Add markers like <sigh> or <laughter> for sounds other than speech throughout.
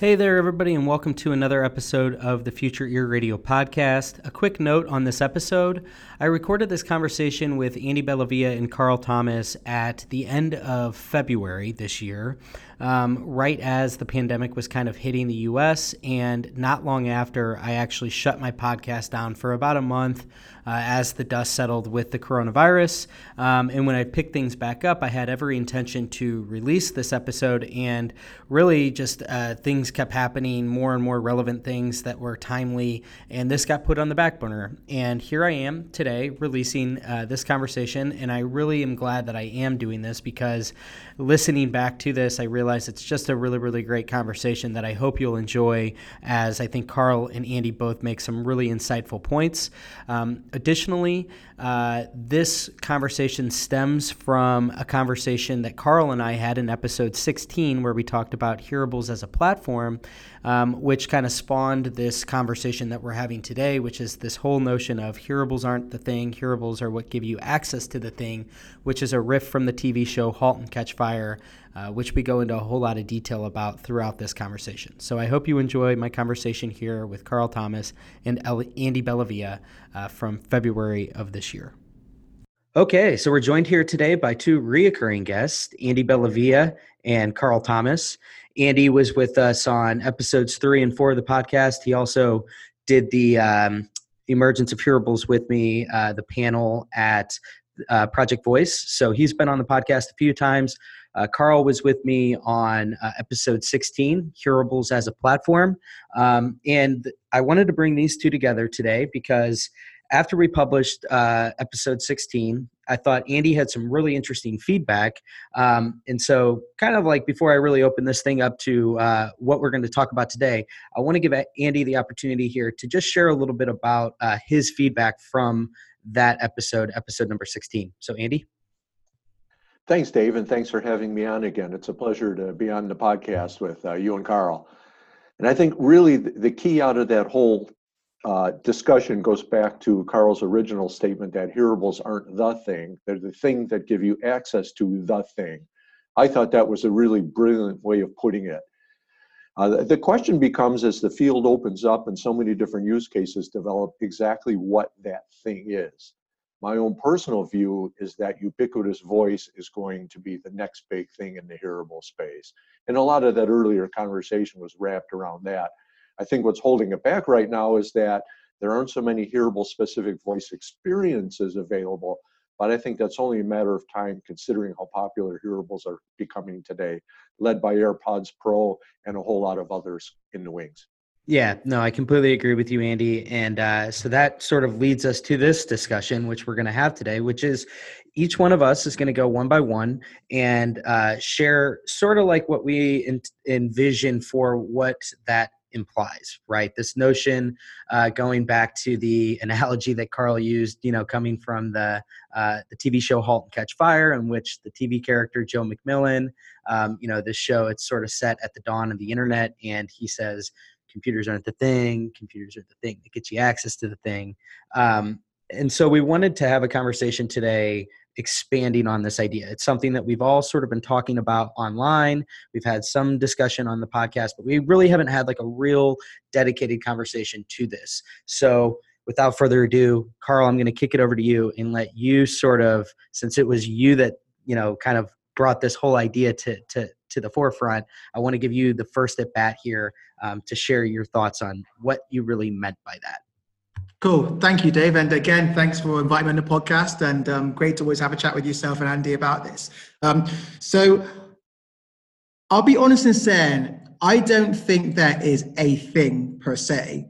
Hey there, everybody, and welcome to another episode of the Future Ear Radio podcast. A quick note on this episode I recorded this conversation with Andy Bellavia and Carl Thomas at the end of February this year um, right as the pandemic was kind of hitting the US. And not long after, I actually shut my podcast down for about a month uh, as the dust settled with the coronavirus. Um, and when I picked things back up, I had every intention to release this episode. And really, just uh, things kept happening, more and more relevant things that were timely. And this got put on the back burner. And here I am today releasing uh, this conversation. And I really am glad that I am doing this because listening back to this, I realized realize it's just a really, really great conversation that I hope you'll enjoy as I think Carl and Andy both make some really insightful points. Um, additionally, uh, this conversation stems from a conversation that Carl and I had in episode 16 where we talked about hearables as a platform um, which kind of spawned this conversation that we're having today, which is this whole notion of hearables aren't the thing, hearables are what give you access to the thing, which is a riff from the TV show Halt and Catch Fire, uh, which we go into a whole lot of detail about throughout this conversation. So I hope you enjoy my conversation here with Carl Thomas and Andy Bellavia uh, from February of this year. Okay, so we're joined here today by two reoccurring guests, Andy Bellavia and Carl Thomas. Andy was with us on episodes three and four of the podcast. He also did the um, emergence of hearables with me, uh, the panel at uh, Project Voice. So he's been on the podcast a few times. Uh, Carl was with me on uh, episode 16, Hearables as a Platform. Um, and I wanted to bring these two together today because after we published uh, episode 16, I thought Andy had some really interesting feedback. Um, and so, kind of like before I really open this thing up to uh, what we're going to talk about today, I want to give Andy the opportunity here to just share a little bit about uh, his feedback from that episode, episode number 16. So, Andy? Thanks, Dave, and thanks for having me on again. It's a pleasure to be on the podcast with uh, you and Carl. And I think really the key out of that whole uh, discussion goes back to Carl's original statement that hearables aren't the thing, they're the thing that give you access to the thing. I thought that was a really brilliant way of putting it. Uh, the question becomes as the field opens up and so many different use cases develop exactly what that thing is. My own personal view is that ubiquitous voice is going to be the next big thing in the hearable space. And a lot of that earlier conversation was wrapped around that. I think what's holding it back right now is that there aren't so many hearable specific voice experiences available. But I think that's only a matter of time considering how popular hearables are becoming today, led by AirPods Pro and a whole lot of others in the wings. Yeah, no, I completely agree with you, Andy. And uh, so that sort of leads us to this discussion, which we're going to have today, which is each one of us is going to go one by one and uh, share sort of like what we en- envision for what that implies, right? This notion, uh, going back to the <laughs> analogy that Carl used, you know, coming from the uh, the TV show *Halt and Catch Fire*, in which the TV character Joe MacMillan, um, you know, this show it's sort of set at the dawn of the internet, and he says, "Computers aren't the thing. Computers are the thing that gets you access to the thing." Um, and so we wanted to have a conversation today expanding on this idea. It's something that we've all sort of been talking about online. We've had some discussion on the podcast, but we really haven't had like a real dedicated conversation to this. So, without further ado, Carl, I'm going to kick it over to you and let you sort of, since it was you that, you know, kind of brought this whole idea to, to, to the forefront, I want to give you the first at bat here um, to share your thoughts on what you really meant by that. Cool. Thank you, Dave. And again, thanks for inviting me on the podcast. And um, great to always have a chat with yourself and Andy about this. Um, so I'll be honest in saying, I don't think there is a thing per se.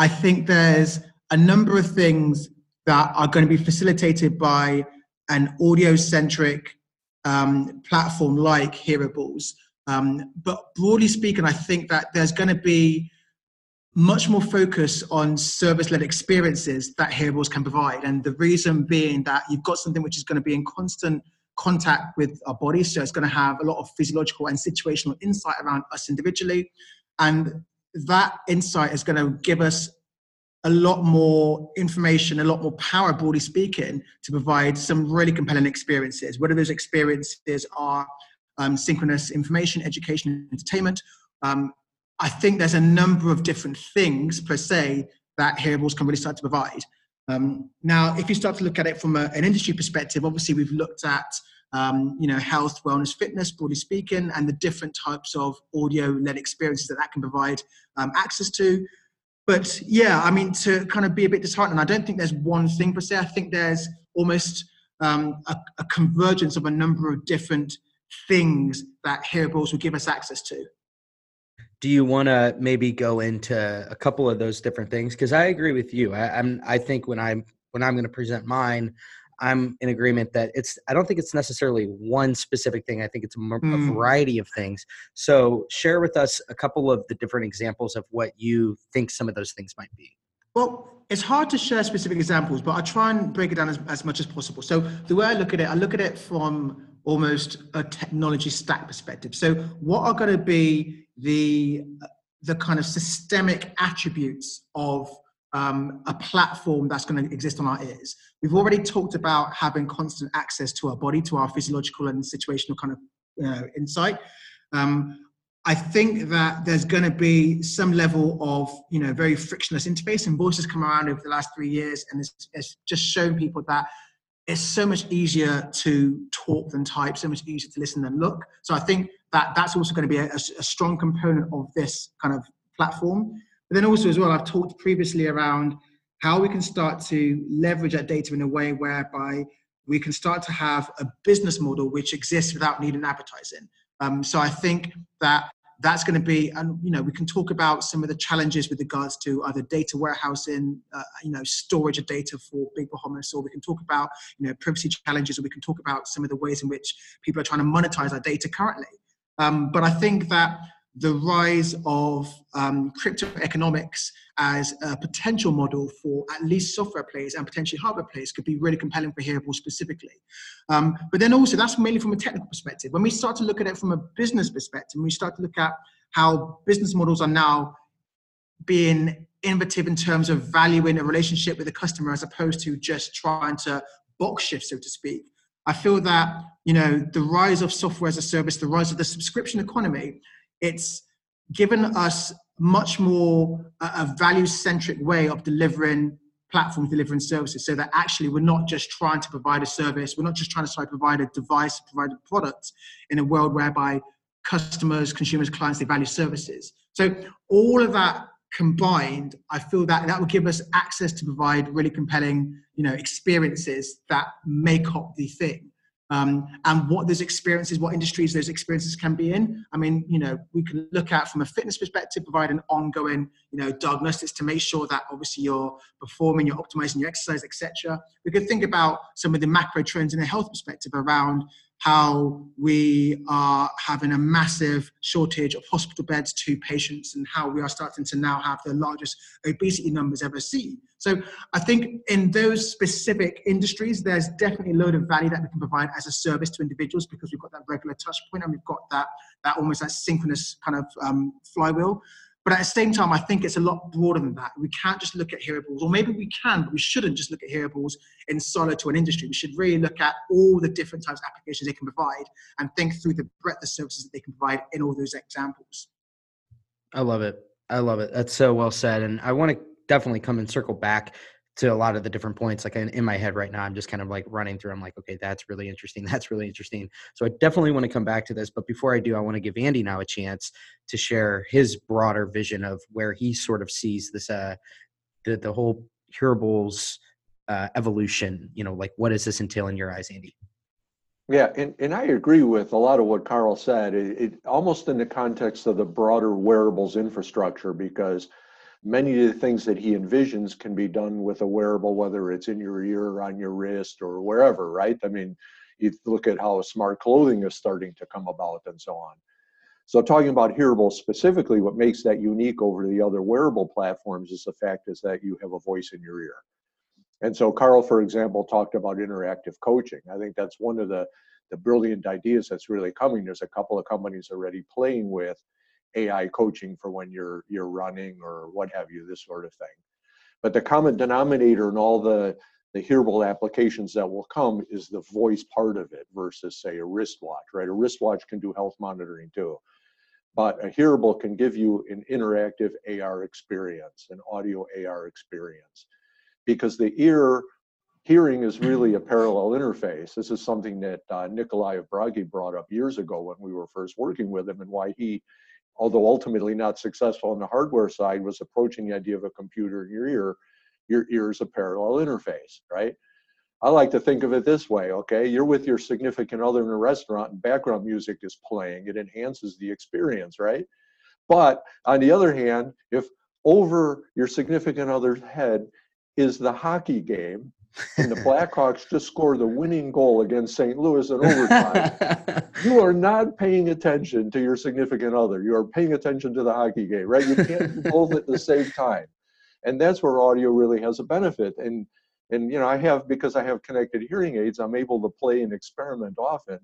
I think there's a number of things that are going to be facilitated by an audio centric um, platform like Hearables. Um, but broadly speaking, I think that there's going to be much more focus on service-led experiences that hearables can provide. And the reason being that you've got something which is going to be in constant contact with our body, so it's going to have a lot of physiological and situational insight around us individually, and that insight is going to give us a lot more information, a lot more power, broadly speaking, to provide some really compelling experiences. Whether those experiences are um, synchronous information, education, entertainment. Um, I think there's a number of different things per se that hearables can really start to provide. Um, now, if you start to look at it from a, an industry perspective, obviously we've looked at um, you know health, wellness, fitness, broadly speaking, and the different types of audio-led experiences that that can provide um, access to but yeah, I mean, to kind of be a bit disheartening, I don't think there's one thing per se. I think there's almost um, a, a, convergence of a number of different things that hearables will give us access to. Do you want to maybe go into a couple of those different things? Because I agree with you. I, I'm. I think when I'm when I'm going to present mine, I'm in agreement that it's, I don't think it's necessarily one specific thing. I think it's a, mm. a, variety of things. So share with us a couple of the different examples of what you think some of those things might be. Well, it's hard to share specific examples, but I try and break it down as, as much as possible. So the way I look at it, I look at it from almost a technology stack perspective. So what are going to be the the kind of systemic attributes of um, a platform that's going to exist on our ears. We've already talked about having constant access to our body, to our physiological and situational kind of know, insight. Um, I think that there's going to be some level of, you know, very frictionless interface, and voice has come around over the last three years, and it's, it's just shown people that it's so much easier to talk than type, so much easier to listen than look. So I think that that's also going to be a, a strong component of this kind of platform. But then also as well, I've talked previously around how we can start to leverage that data in a way whereby we can start to have a business model which exists without needing advertising. Um, so I think that that's going to be, and you know, we can talk about some of the challenges with regards to either data warehousing, uh, you know, storage of data for big behemoths, or we can talk about, you know, privacy challenges, or we can talk about some of the ways in which people are trying to monetize our data currently. Um, but I think that the rise of um, crypto economics as a potential model for at least software players and potentially hardware players could be really compelling for Hearable specifically. Um, but then also, that's mainly from a technical perspective. When we start to look at it from a business perspective, we start to look at how business models are now being innovative in terms of valuing a relationship with a customer as opposed to just trying to box shift, so to speak. I feel that you know the rise of software as a service, the rise of the subscription economy it's given us much more a value-centric way of delivering platforms, delivering services, so that actually we're not just trying to provide a service, we're not just trying to to provide a device, provide a product in a world whereby customers, consumers, clients, they value services. So all of that combined, I feel that that will give us access to provide really compelling, you know, experiences that make up the thing um, and what those experiences, what industries those experiences can be in. I mean, you know, we can look at from a fitness perspective, provide an ongoing, you know, diagnostics to make sure that obviously you're performing, you're optimizing your exercise, etc. We could think about some of the macro trends in a health perspective around how we are having a massive shortage of hospital beds to patients and how we are starting to now have the largest obesity numbers ever seen. So I think in those specific industries, there's definitely a load of value that we can provide as a service to individuals because we've got that regular touch point and we've got that, that almost that synchronous kind of um, flywheel. But at the same time, I think it's a lot broader than that. We can't just look at hearables, or maybe we can, but we shouldn't just look at hearables in solo to an industry. We should really look at all the different types of applications they can provide and think through the breadth of services that they can provide in all those examples. I love it. I love it. That's so well said. And I want to definitely come and circle back to a lot of the different points like in, in, my head right now i'm just kind of like running through i'm like okay that's really interesting <laughs> that's really interesting. So i definitely want to come back to this but before i do i want to give andy now a chance to share his broader vision of where he sort of sees this uh the, the whole hearables uh, evolution you know like what does this entail in your eyes andy? Yeah and, and i agree with a lot of what carl said it, it almost in the context of the broader wearables infrastructure because many of the things that he envisions can be done with a wearable, whether it's in your ear or on your wrist or wherever, right? I mean, you look at how smart clothing is starting to come about and so on. So talking about hearables specifically, what makes that unique over the other wearable platforms is the fact is that you have a voice in your ear. And so Carl, for example, talked about interactive coaching. I think that's one of the, the brilliant ideas that's really coming. There's a couple of companies already playing with AI coaching for when you're you're running or what have you, this sort of thing. But the common denominator in all the the hearable applications that will come is the voice part of it versus say a wristwatch, right? A wristwatch can do health monitoring too. But a hearable can give you an interactive AR experience, an audio AR experience. Because the ear hearing is really a parallel interface. This is something that uh, Nikolai Bragi brought up years ago when we were first working with him and why he although ultimately not successful on the hardware side, was approaching the idea of a computer in your ear. Your ear is a parallel interface, right? I like to think of it this way, okay? You're with your significant other in a restaurant and background music is playing. It enhances the experience, right? But on the other hand, if over your significant other's head is the hockey game, and the Blackhawks just score the winning goal against St. Louis in overtime, <laughs> you are not paying attention to your significant other. You are paying attention to the hockey game, right? You can't do both at the same time. And that's where audio really has a benefit. And and you know, I have because I have connected hearing aids, I'm able to play and experiment often.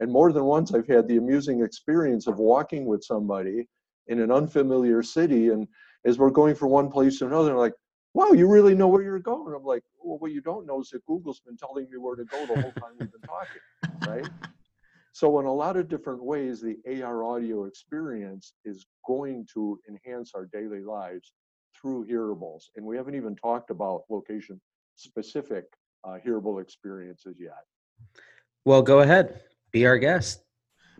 And more than once I've had the amusing experience of walking with somebody in an unfamiliar city and as we're going from one place to another, like, wow, you really know where you're going. I'm like, well, what you don't know is that Google's been telling me where to go the whole time we've been talking, right? So in a lot of different ways, the AR audio experience is going to enhance our daily lives through hearables. And we haven't even talked about location specific uh, hearable experiences yet. Well, go ahead. Be our guest.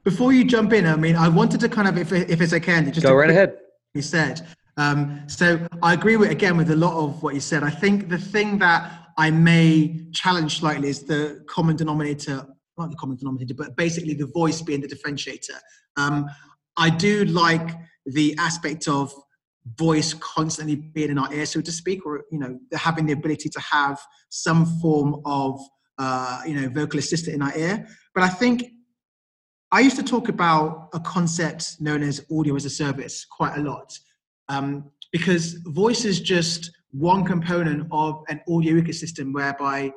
Before you jump in, I mean, I wanted to kind of, if, if it's okay, just go right ahead. You said, um, so I agree with again with a lot of what you said. I think the thing that I may challenge slightly is the common denominator, not the common denominator, but basically the voice being the differentiator. Um, I do like the aspect of voice constantly being in our ear, so to speak, or you know, having the ability to have some form of uh, you know vocal assistant in our ear. But I think I used to talk about a concept known as audio as a service quite a lot um, because voice is just one component of an audio ecosystem whereby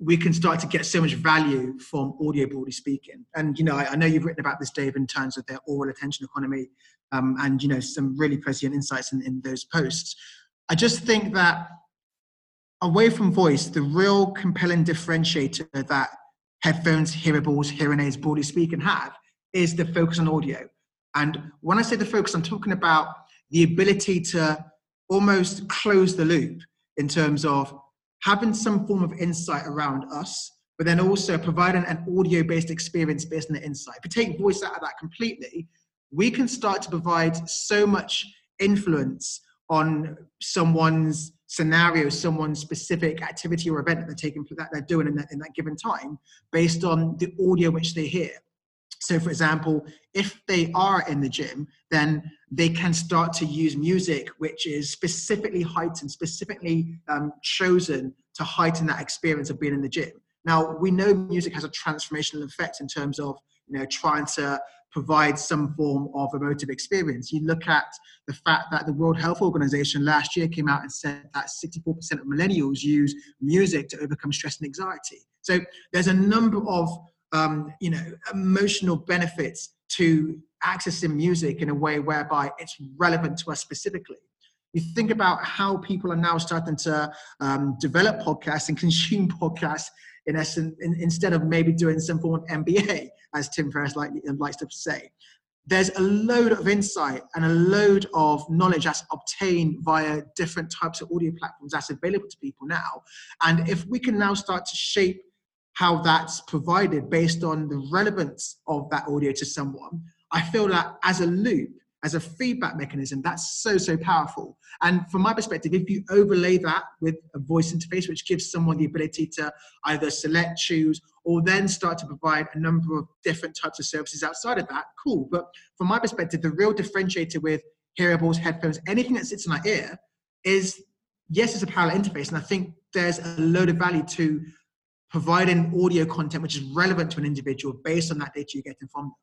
we can start to get so much value from audio broadly speaking. And you know I, I know you've written about this dave in terms of their oral attention economy um, and you know some really prescient insights in, in those posts. I just think that away from voice the real compelling differentiator that headphones hearables hearing aids broadly speaking have is the focus on audio. And when i say the focus i'm talking about the ability to almost close the loop in terms of having some form of insight around us, but then also providing an audio based experience based on the insight. If you take voice out of that completely, we can start to provide so much influence on someone's scenario, someone's specific activity or event that they're taking that they're doing in that, in that given time, based on the audio which they hear. So, for example, if they are in the gym, then they can start to use music which is specifically heightened, specifically um, chosen to heighten that experience of being in the gym. Now, we know music has a transformational effect in terms of you know trying to provide some form of emotive experience. You look at the fact that the World Health Organization last year came out and said that 64% of millennials use music to overcome stress and anxiety. So there's a number of um, you know, emotional benefits to accessing music in a way whereby it's relevant to us specifically. You think about how people are now starting to um, develop podcasts and <laughs> consume podcasts in essence, in, instead of maybe doing some form of MBA, as Tim Ferriss like, likes to say. There's a load of insight and a load of knowledge that's obtained via different types of audio platforms that's available to people now. And if we can now start to shape how that's provided based on the relevance of that audio to someone, I feel that as a loop, as a feedback mechanism, that's so, so powerful. And from my perspective, if you overlay that with a voice interface, which gives someone the ability to either select, choose, or then start to provide a number of different types of services outside of that, cool. But from my perspective, the real differentiator with hearables, headphones, anything that sits in our ear is yes, it's a parallel interface. And I think there's a load of value to providing audio content which is relevant to an individual based on that data you're getting from them.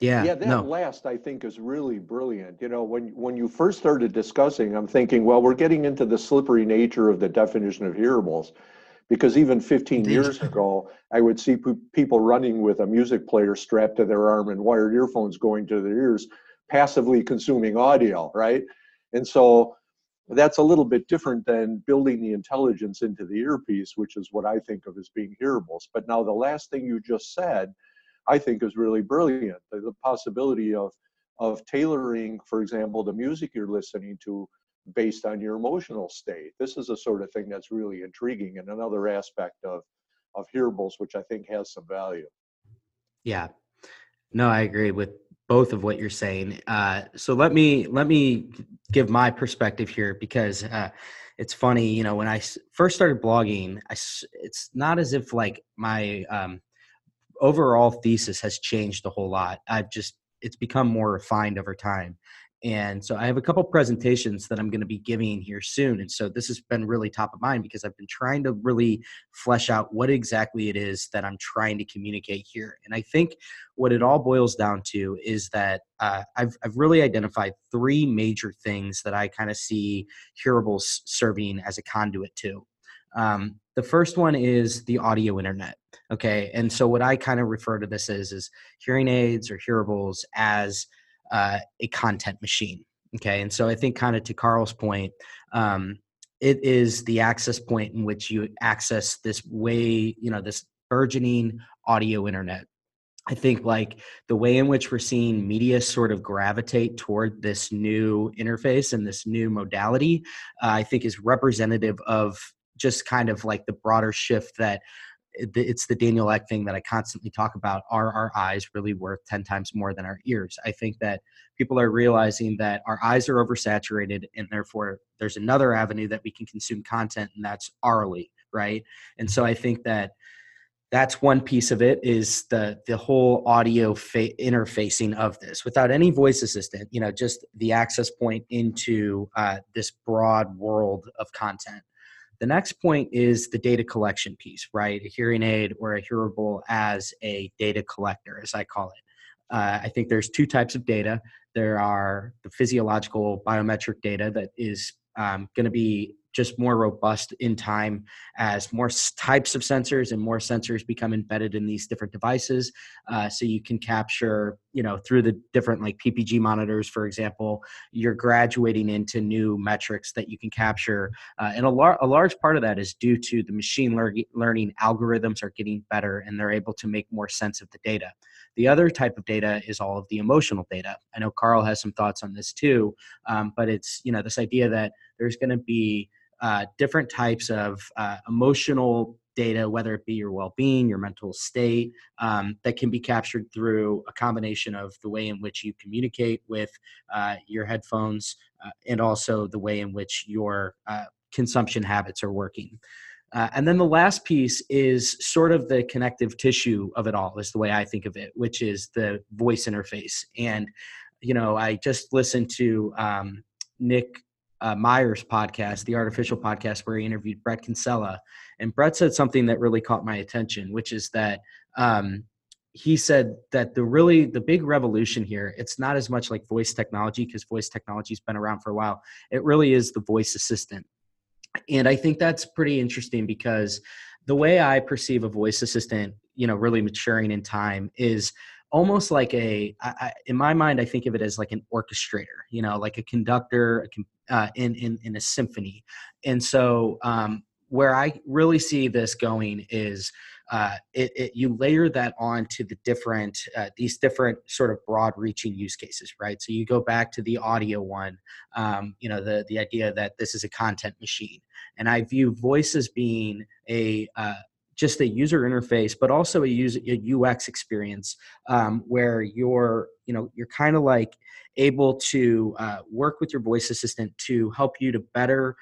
Yeah, Yeah, that no. last I think is really brilliant. You know, when when you first started discussing, I'm thinking, well, we're getting into the slippery nature of the definition of hearables, because even 15 Indeed. years ago, I would see pe- people running with a music player strapped to their arm and wired earphones going to their ears, passively consuming audio, right? And so that's a little bit different than building the intelligence into the earpiece, which is what I think of as being hearables. But now the last thing you just said, I think is really brilliant. The, the possibility of of tailoring, for example, the music you're listening to based on your emotional state. This is a sort of thing that's really intriguing and another aspect of of hearables, which I think has some value. Yeah. No, I agree with both of what you're saying. Uh, so let me let me give my perspective here because uh, it's funny. You know, when I first started blogging, I it's not as if like my um, overall thesis has changed a whole lot. I've just it's become more refined over time. And so I have a couple presentations that I'm going to be giving here soon. And so this has been really top of mind because I've been trying to really flesh out what exactly it is that I'm trying to communicate here. And I think what it all boils down to is that uh, I've, I've really identified three major things that I kind of see hearables serving as a conduit to. Um, the first one is the audio internet. Okay. And so what I kind of refer to this as is hearing aids or hearables as uh, a content machine. Okay. And so I think kind of to Carl's point, um, it is the access point in which you access this way, you know, this burgeoning audio internet. I think like the way in which we're seeing media sort of gravitate toward this new interface and this new modality, uh, I think is representative of just kind of like the broader shift that it's the Daniel Ek thing that I constantly talk about. Are our eyes really worth 10 times more than our ears? I think that people are realizing that our eyes are oversaturated and therefore there's another avenue that we can consume content and that's orally, right? And so I think that that's one piece of it is the the whole audio fa- interfacing of this without any voice assistant you know just the access point into uh, this broad world of content the next point is the data collection piece right? A hearing aid or a hearable as a data collector as i call it. Uh, i think there's two types of data. There are the physiological biometric data that is um, going to be just more robust in time as more types of sensors and more sensors become embedded in these different devices uh, so you can capture you know through the different like ppg monitors for example you're graduating into new metrics that you can capture uh, and a, lar- a large part of that is due to the machine lear- learning algorithms are getting better and they're able to make more sense of the data. The other type of data is all of the emotional data. I know carl has some thoughts on this too um, but it's you know this idea that there's going to be uh, different types of uh, emotional data, whether it be your well being, your mental state, um, that can be captured through a combination of the way in which you communicate with uh, your headphones uh, and also the way in which your uh, consumption habits are working. Uh, and then the last piece is sort of the connective tissue of it all, is the way I think of it, which is the voice interface. And, you know, I just listened to um, Nick uh, Myers' podcast, the Artificial Podcast, where he interviewed Bret Kinsella, and Bret said something that really caught my attention, which is that um, he said that the really the big revolution here, it's not as much like voice technology because voice technology's been around for a while. It really is the voice assistant, and I think that's pretty interesting because the way I perceive a voice assistant, you know, really maturing in time is almost like a I, I, in my mind i think of it as like an orchestrator you know like a conductor uh, in, in in a symphony. And so um, where i really see this going is uh, it, it, you layer that on to the different uh, these different sort of broad reaching use cases right? So you go back to the audio one um, you know the the idea that this is a content machine. And i view voice as being a uh, just a user interface, but also a user a UX experience um, where you're you know you're kind of like able to uh, work with your voice assistant to help you to better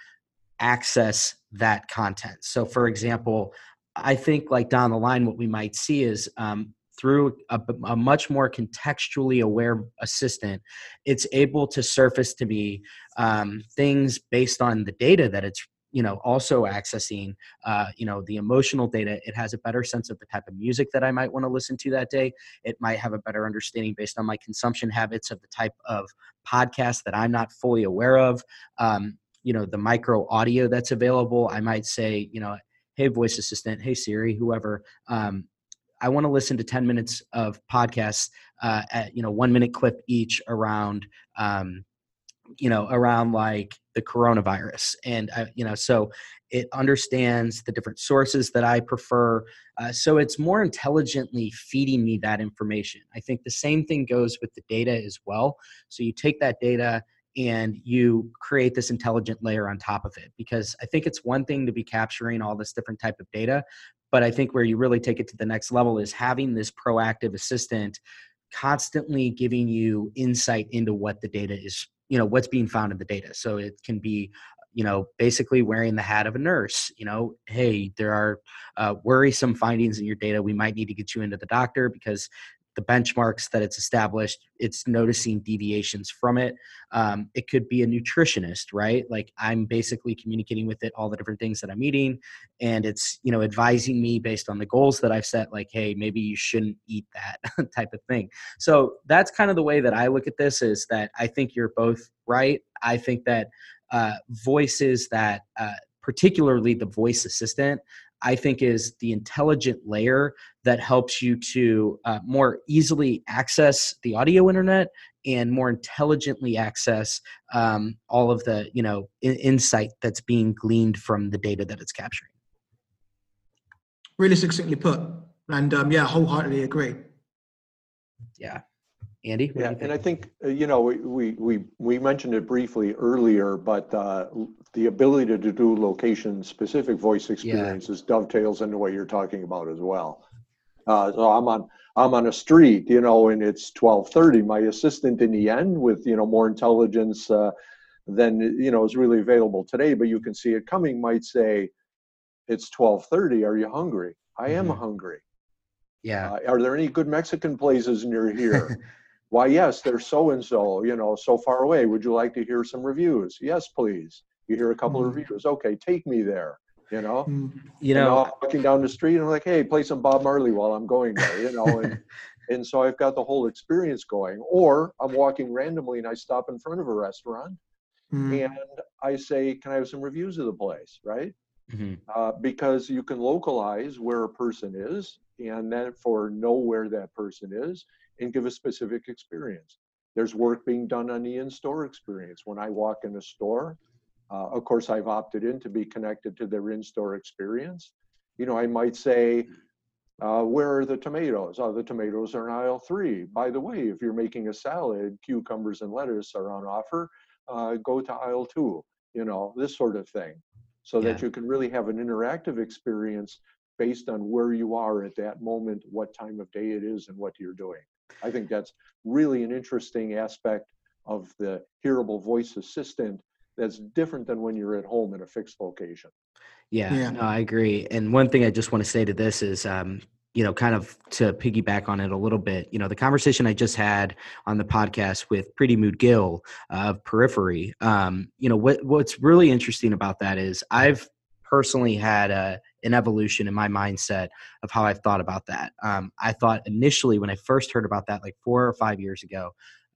access that content. So, for example, I think like down the line, what we might see is um, through a, a, much more contextually aware assistant, it's able to surface to me um, things based on the data that it's you know also accessing uh, you know the emotional data it has a better sense of the type of music that i might want to listen to that day. It might have a better understanding based on my consumption habits of the type of podcast that i'm not fully aware of um, you know the micro audio that's available. I might say you know hey voice assistant hey siri whoever um, i want to listen to 10 minutes of podcasts uh, at you know one minute clip each around um, you know around like the coronavirus and you know so it understands the different sources that i prefer uh, so it's more intelligently feeding me that information. I think the same thing goes with the data as well so you take that data and you create this intelligent layer on top of it because i think it's one thing to be capturing all this different type of data but i think where you really take it to the next level is having this proactive assistant constantly giving you insight into what the data is you know what's being found in the data. So it can be you know basically wearing the hat of a nurse you know hey there are uh, worrisome findings in your data. We might need to get you into the doctor because the benchmarks that it's established it's noticing deviations from it. Um, it could be a nutritionist right? Like i'm basically communicating with it all the different things that i'm eating and it's you know advising me based on the goals that i've set like hey maybe you shouldn't eat that <laughs> type of thing. So that's kind of the way that i look at this is that i think you're both right. I think that uh, voices that uh, particularly the voice assistant I think is the intelligent layer that helps you to uh, more easily access the audio internet and more intelligently access um, all of the you know in- insight that's being gleaned from the data that it's capturing. Really succinctly put, and um, yeah, wholeheartedly agree. Yeah, Andy. Yeah, and I think uh, you know we we we mentioned it briefly earlier, but uh, the ability to do location-specific voice experiences dovetails into what you're talking about as well. Uh, so I'm on I'm on a street, you know, and it's 12:30. My assistant in the end, with you know more intelligence uh, than you know is really available today, but you can see it coming. Might say, "It's 12:30. Are you hungry?" I am mm-hmm. hungry. Yeah. Uh, are there any good Mexican places near here? <laughs> Why, yes, they're so and so, you know, so far away. Would you like to hear some reviews? Yes, please. You hear a couple mm. of reviews. Okay, take me there. You know, mm. you know, walking down the street and I'm like, hey, play some Bob Marley while I'm going there. You know, and <laughs> and so I've got the whole experience going. Or I'm walking randomly and I stop in front of a restaurant mm. and I say, can I have some reviews of the place? Right. Mm-hmm. Uh, because you can localize where a person is and then for know where that person is and give a specific experience. There's work being done on the in-store experience. When I walk in a store, uh, of course, I've opted in to be connected to their in-store experience. You know, I might say, uh, where are the tomatoes? Oh, the tomatoes are in aisle three. By the way, if you're making a salad, cucumbers and lettuce are on offer. Uh, go to aisle two. You know, this sort of thing, so yeah. that you can really have an interactive experience based on where you are at that moment, what time of day it is, and what you're doing. I think that's really an interesting aspect of the hearable voice assistant that's different than when you're at home in a fixed location. Yeah, yeah. No, I agree. And one thing I just want to say to this is, um, you know, kind of to piggyback on it a little bit, you know, the conversation I just had on the podcast with Pretty Mood Gill of Periphery, um, you know, what what's really interesting about that is I've personally had a an evolution in my mindset of how I've thought about that. Um, I thought initially when I first heard about that, like four or five years ago,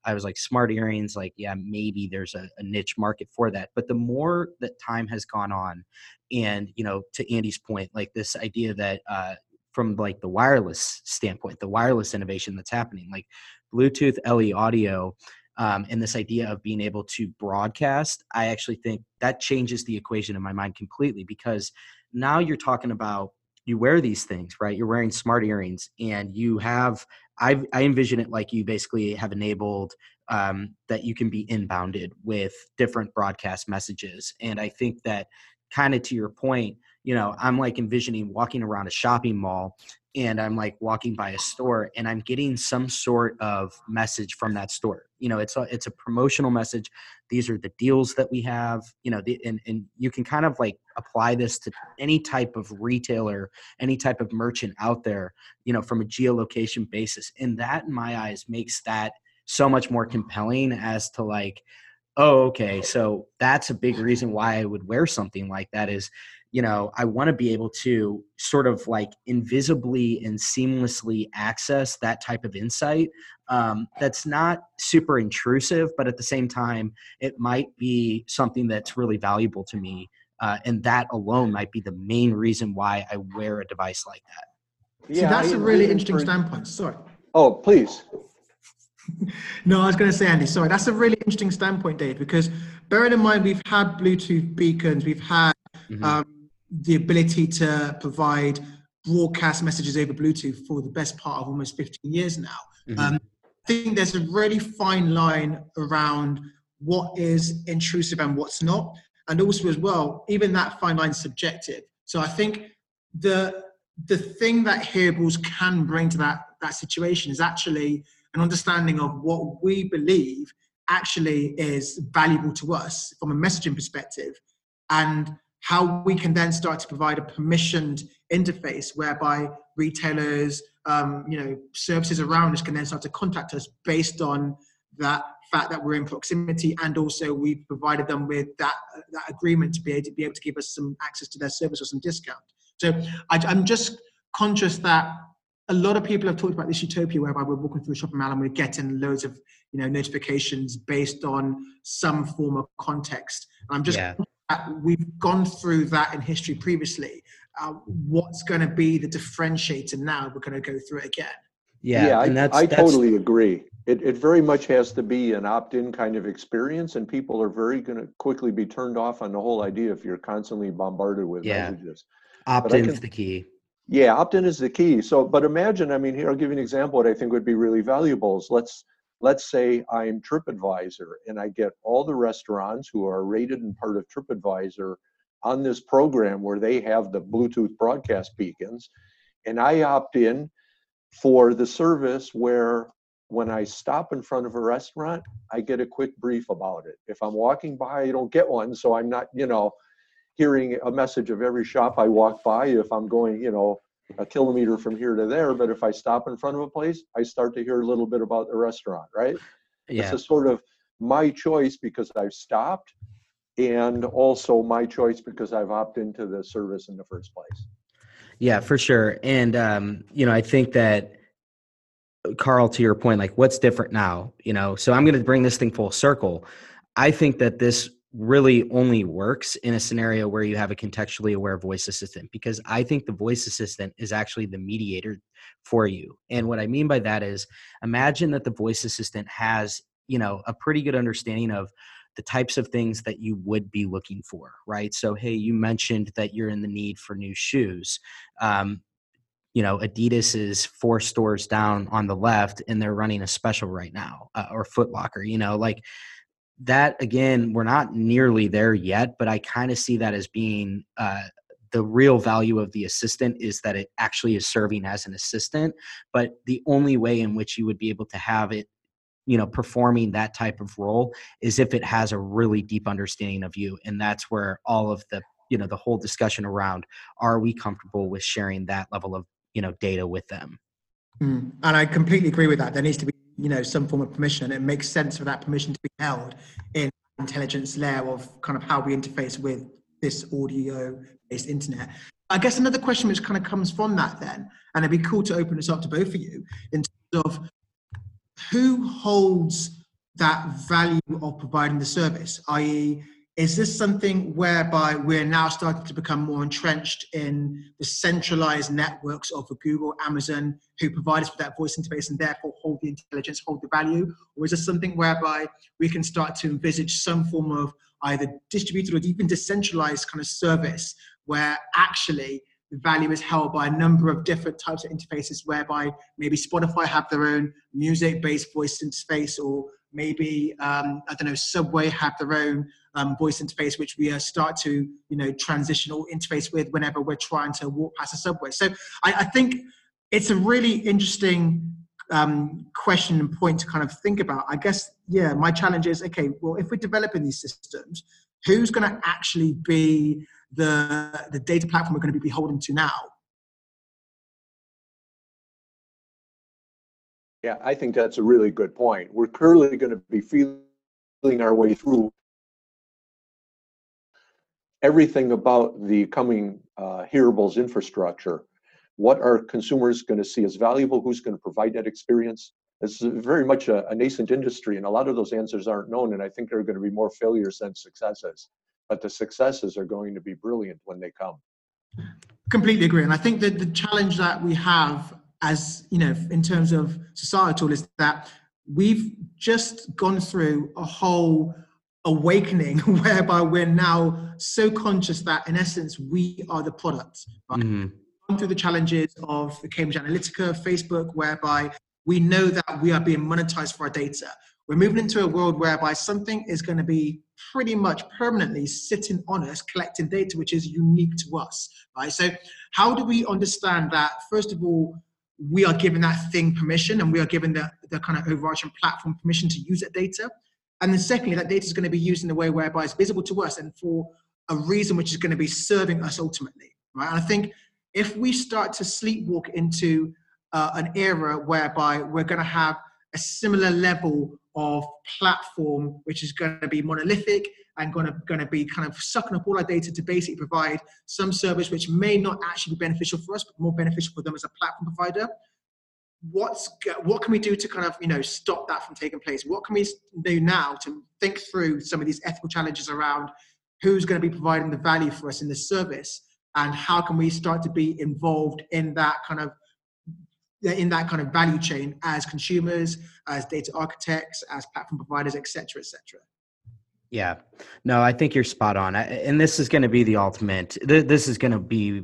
I was like, smart earrings, like, yeah, maybe there's a, a niche market for that. But the more that time has gone on, and, you know, to Andy's point, like this idea that, uh, from like the wireless standpoint, the wireless innovation that's happening, like Bluetooth LE audio, um, and this idea of being able to broadcast, I actually think that changes the equation in my mind completely because now you're talking about you wear these things right? You're wearing smart earrings and you have i i envision it like you basically have enabled um, that you can be inbounded with different broadcast messages and i think that kind of to your point you know i'm like envisioning walking around a shopping mall and i'm like walking by a store and i'm getting some sort of message from that store. You know it's a it's a promotional message these are the deals that we have you know the, and, and you can kind of like apply this to any type of retailer any type of merchant out there you know from a geolocation basis and that in my eyes makes that so much more compelling as to like oh, okay, so that's a big reason why I would wear something like that is, you know, I want to be able to sort of like invisibly and seamlessly access that type of insight um, that's not super intrusive, but at the same time, it might be something that's really valuable to me. Uh, and that alone might be the main reason why I wear a device like that. Yeah, that's a really interesting standpoint. Sorry. Oh, please. <laughs> no, I was going to say, Andy, sorry. That's a really interesting standpoint, Dave, because bearing in mind we've had Bluetooth beacons, we've had mm-hmm. um, the ability to provide broadcast messages over Bluetooth for the best part of almost 15 years now. Mm-hmm. Um, I think there's a really fine line around what is intrusive and what's not. And also, as well, even that fine line is subjective. So I think the the thing that hearables can bring to that that situation is actually an understanding of what we believe actually is valuable to us from a messaging perspective and how we can then start to provide a permissioned interface whereby retailers um, you know services around us can then start to contact us based on that fact that we're in proximity and also we've provided them with that, that agreement to be, able to be able to give us some access to their service or some discount so I, i'm just conscious that a lot of people have talked about this utopia whereby we're walking through a shopping mall and we're getting loads of you know notifications based on some form of context. I'm just yeah. We've gone through that in history previously. Uh, what's going to be the differentiator now? We're going to go through it again. Yeah, yeah, I, that's, I that's, totally agree. It, it very much has to be an opt-in kind of experience, and people are very going to quickly be turned off on the whole idea if you're constantly bombarded with yeah. messages. Opt-in is the key. Yeah, opt-in is the key. So, but imagine, I mean, here I'll give you an example. What I think would be really valuable is let's let's say I'm TripAdvisor and I get all the restaurants who are rated and part of TripAdvisor on this program where they have the Bluetooth broadcast beacons, and I opt in for the service where when I stop in front of a restaurant, I get a quick brief about it. If I'm walking by, I don't get one, so I'm not, you know, hearing a message of every shop I walk by if I'm going, you know, a kilometer from here to there. But if I stop in front of a place, I start to hear a little bit about the restaurant, right? Yeah. It's a sort of my choice because I've stopped and also my choice because I've opted into the service in the first place. Yeah, for sure. And, um, you know, I think that Carl, to your point, like what's different now, you know, so I'm going to bring this thing full circle. I think that this really only works in a scenario where you have a contextually aware voice assistant because I think the voice assistant is actually the mediator for you. And what I mean by that is imagine that the voice assistant has, you know, a pretty good understanding of the types of things that you would be looking for, right? So, hey, you mentioned that you're in the need for new shoes. Um, you know, Adidas is four stores down on the left and they're running a special right now, uh, or Footlocker, you know, like that again, we're not nearly there yet, but I kind of see that as being uh, the real value of the assistant is that it actually is serving as an assistant. But the only way in which you would be able to have it, you know, performing that type of role is if it has a really deep understanding of you, and that's where all of the you know the whole discussion around are we comfortable with sharing that level of you know data with them mm. and i completely agree with that. There needs to be you know some form of permission. And it makes sense for that permission to be held in intelligence layer of kind of how we interface with this audio based internet. I guess another question which kind of comes from that then and it'd be cool to open this up to both of you in terms of who holds that value of providing the service i.e is this something whereby we're now starting to become more entrenched in the centralized networks of Google, Amazon, who provide us with that voice interface and therefore hold the intelligence, hold the value? Or is this something whereby we can start to envisage some form of either distributed or even decentralized kind of service where actually the value is held by a number of different types of interfaces whereby maybe Spotify have their own music-based voice interface or maybe um, I don't know Subway have their own um, voice interface, which we uh, start to you know transition or interface with whenever we're trying to walk past a subway. So I, I think it's a really interesting um, question and point to kind of think about. I guess yeah, my challenge is okay. Well, if we're developing these systems, who's going to actually be the the data platform we're going to be beholden to now? Yeah, I think that's a really good point. We're clearly going to be feeling our way through everything about the coming uh, hearables infrastructure. What are consumers going to see as valuable? Who's going to provide that experience? It's very much a, a, nascent industry, and a lot of those answers aren't known. And I think there are going to be more failures than successes. But the successes are going to be brilliant when they come. Completely agree. And I think that the challenge that we have, as you know, in terms of societal, is that we've just gone through a whole awakening <laughs> whereby we're now so conscious that in essence we are the product right? mm-hmm. through the challenges of the cambridge analytica facebook whereby we know that we are being monetized for our data we're moving into a world whereby something is going to be pretty much permanently sitting on us collecting data which is unique to us right so how do we understand that first of all we are given that thing permission and we are given the, the kind of overarching platform permission to use that data and then secondly, that data is going to be used in a way whereby it's visible to us and for a reason which is going to be serving us ultimately, right? And I think if we start to sleepwalk into uh, an era whereby we're going to have a similar level of platform which is going to be monolithic and going to, going to be kind of sucking up all our data to basically provide some service which may not actually be beneficial for us but more beneficial for them as a platform provider. What's what can we do to kind of you know stop that from taking place? What can we do now to think through some of these ethical challenges around who's going to be providing the value for us in this service? And how can we start to be involved in that kind of in that kind of value chain as consumers as data architects as platform providers etc etc yeah no i think you're spot on and this is going to be the ultimate this is going to be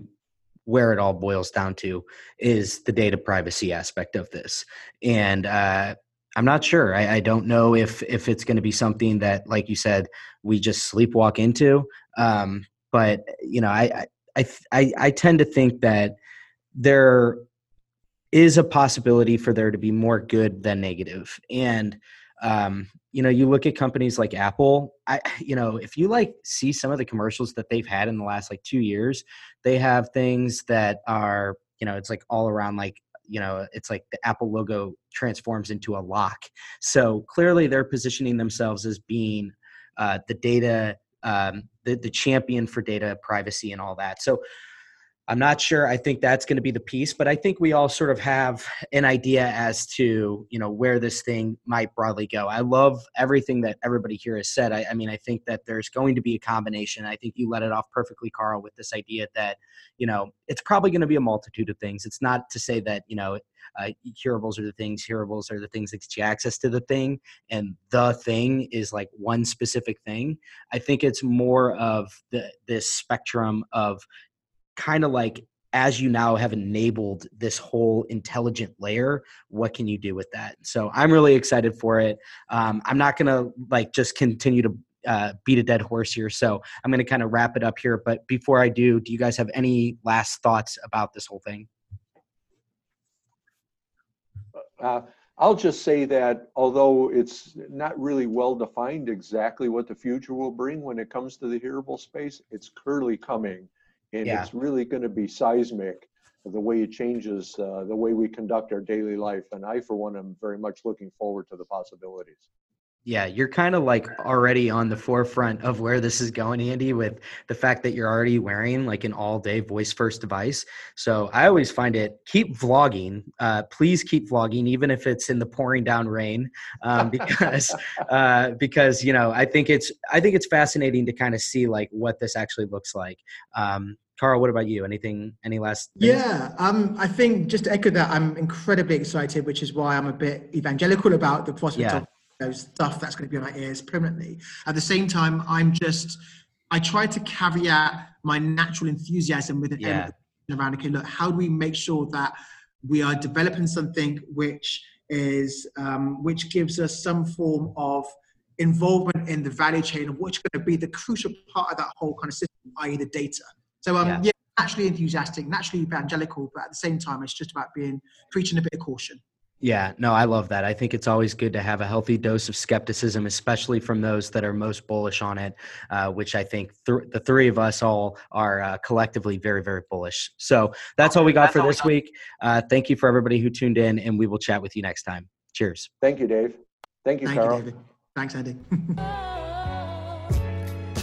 where it all boils down to is the data privacy aspect of this. And uh, I'm not sure. I, I, don't know if if it's going to be something that, like you said, we just sleepwalk into. Um, but you know, I, I I I tend to think that there is a possibility for there to be more good than negative, and um, you know you look at companies like apple i <sighs> you know if you like see some of the commercials that they've had in the last like two years they have things that are you know it's like all around like you know it's like the apple logo transforms into a lock. So clearly they're positioning themselves as being uh, the data um, the, the champion for data privacy and all that. So I'm not sure. I think that's going to be the piece, but I think we all sort of have an idea as to you know where this thing might broadly go. I love everything that everybody here has said. I, I mean, I think that there's going to be a combination. I think you let it off perfectly, Carl, with this idea that you know it's probably going to be a multitude of things. It's not to say that you know uh, are the things, hearables are the things that get you access to the thing, and the thing is like one specific thing. I think it's more of the this spectrum of kind of like as you now have enabled this whole intelligent layer what can you do with that? So i'm really excited for it. Um, i'm not gonna like just continue to uh, beat a dead horse here so i'm gonna kind of wrap it up here but before i do do you guys have any last thoughts about this whole thing? Uh, I'll just say that although it's not really well defined exactly what the future will bring when it comes to the hearable space, it's clearly coming and yeah. it's really going to be seismic the way it changes uh, the way we conduct our daily life and i for one am very much looking forward to the possibilities yeah, you're kind of like already on the forefront of where this is going, Andy, with the fact that you're already wearing like an all day voice first device. So I always find it keep vlogging. Uh, please keep vlogging, even if it's in the pouring down rain, um, <laughs> because uh, because you know I think it's I think it's fascinating to kind of see like what this actually looks like. Um, Carl, what about you? Anything? Any last? Things? Yeah, um, I think just to echo that, I'm incredibly excited, which is why I'm a bit evangelical about the prospect yeah. of know, stuff that's going to be on our ears permanently. At the same time, I'm just, I try to caveat my natural enthusiasm with an yeah. around, okay, look, how do we make sure that we are developing something which is, um, which gives us some form of involvement in the value chain, which is going to be the crucial part of that whole kind of system, i.e. the data. So, um, yeah. yeah, naturally enthusiastic, naturally evangelical, but at the same time, it's just about being, preaching a bit of caution. Yeah, no, I love that. I think it's always good to have a healthy dose of skepticism, especially from those that are most bullish on it, uh, which I think th- the three of us all are uh, collectively very, very bullish. So that's all we got for this week. Uh, thank you for everybody who tuned in, and we will chat with you next time. Cheers. Thank you, Dave. Thank you, Thank Carl. You, Thanks, Andy. <laughs>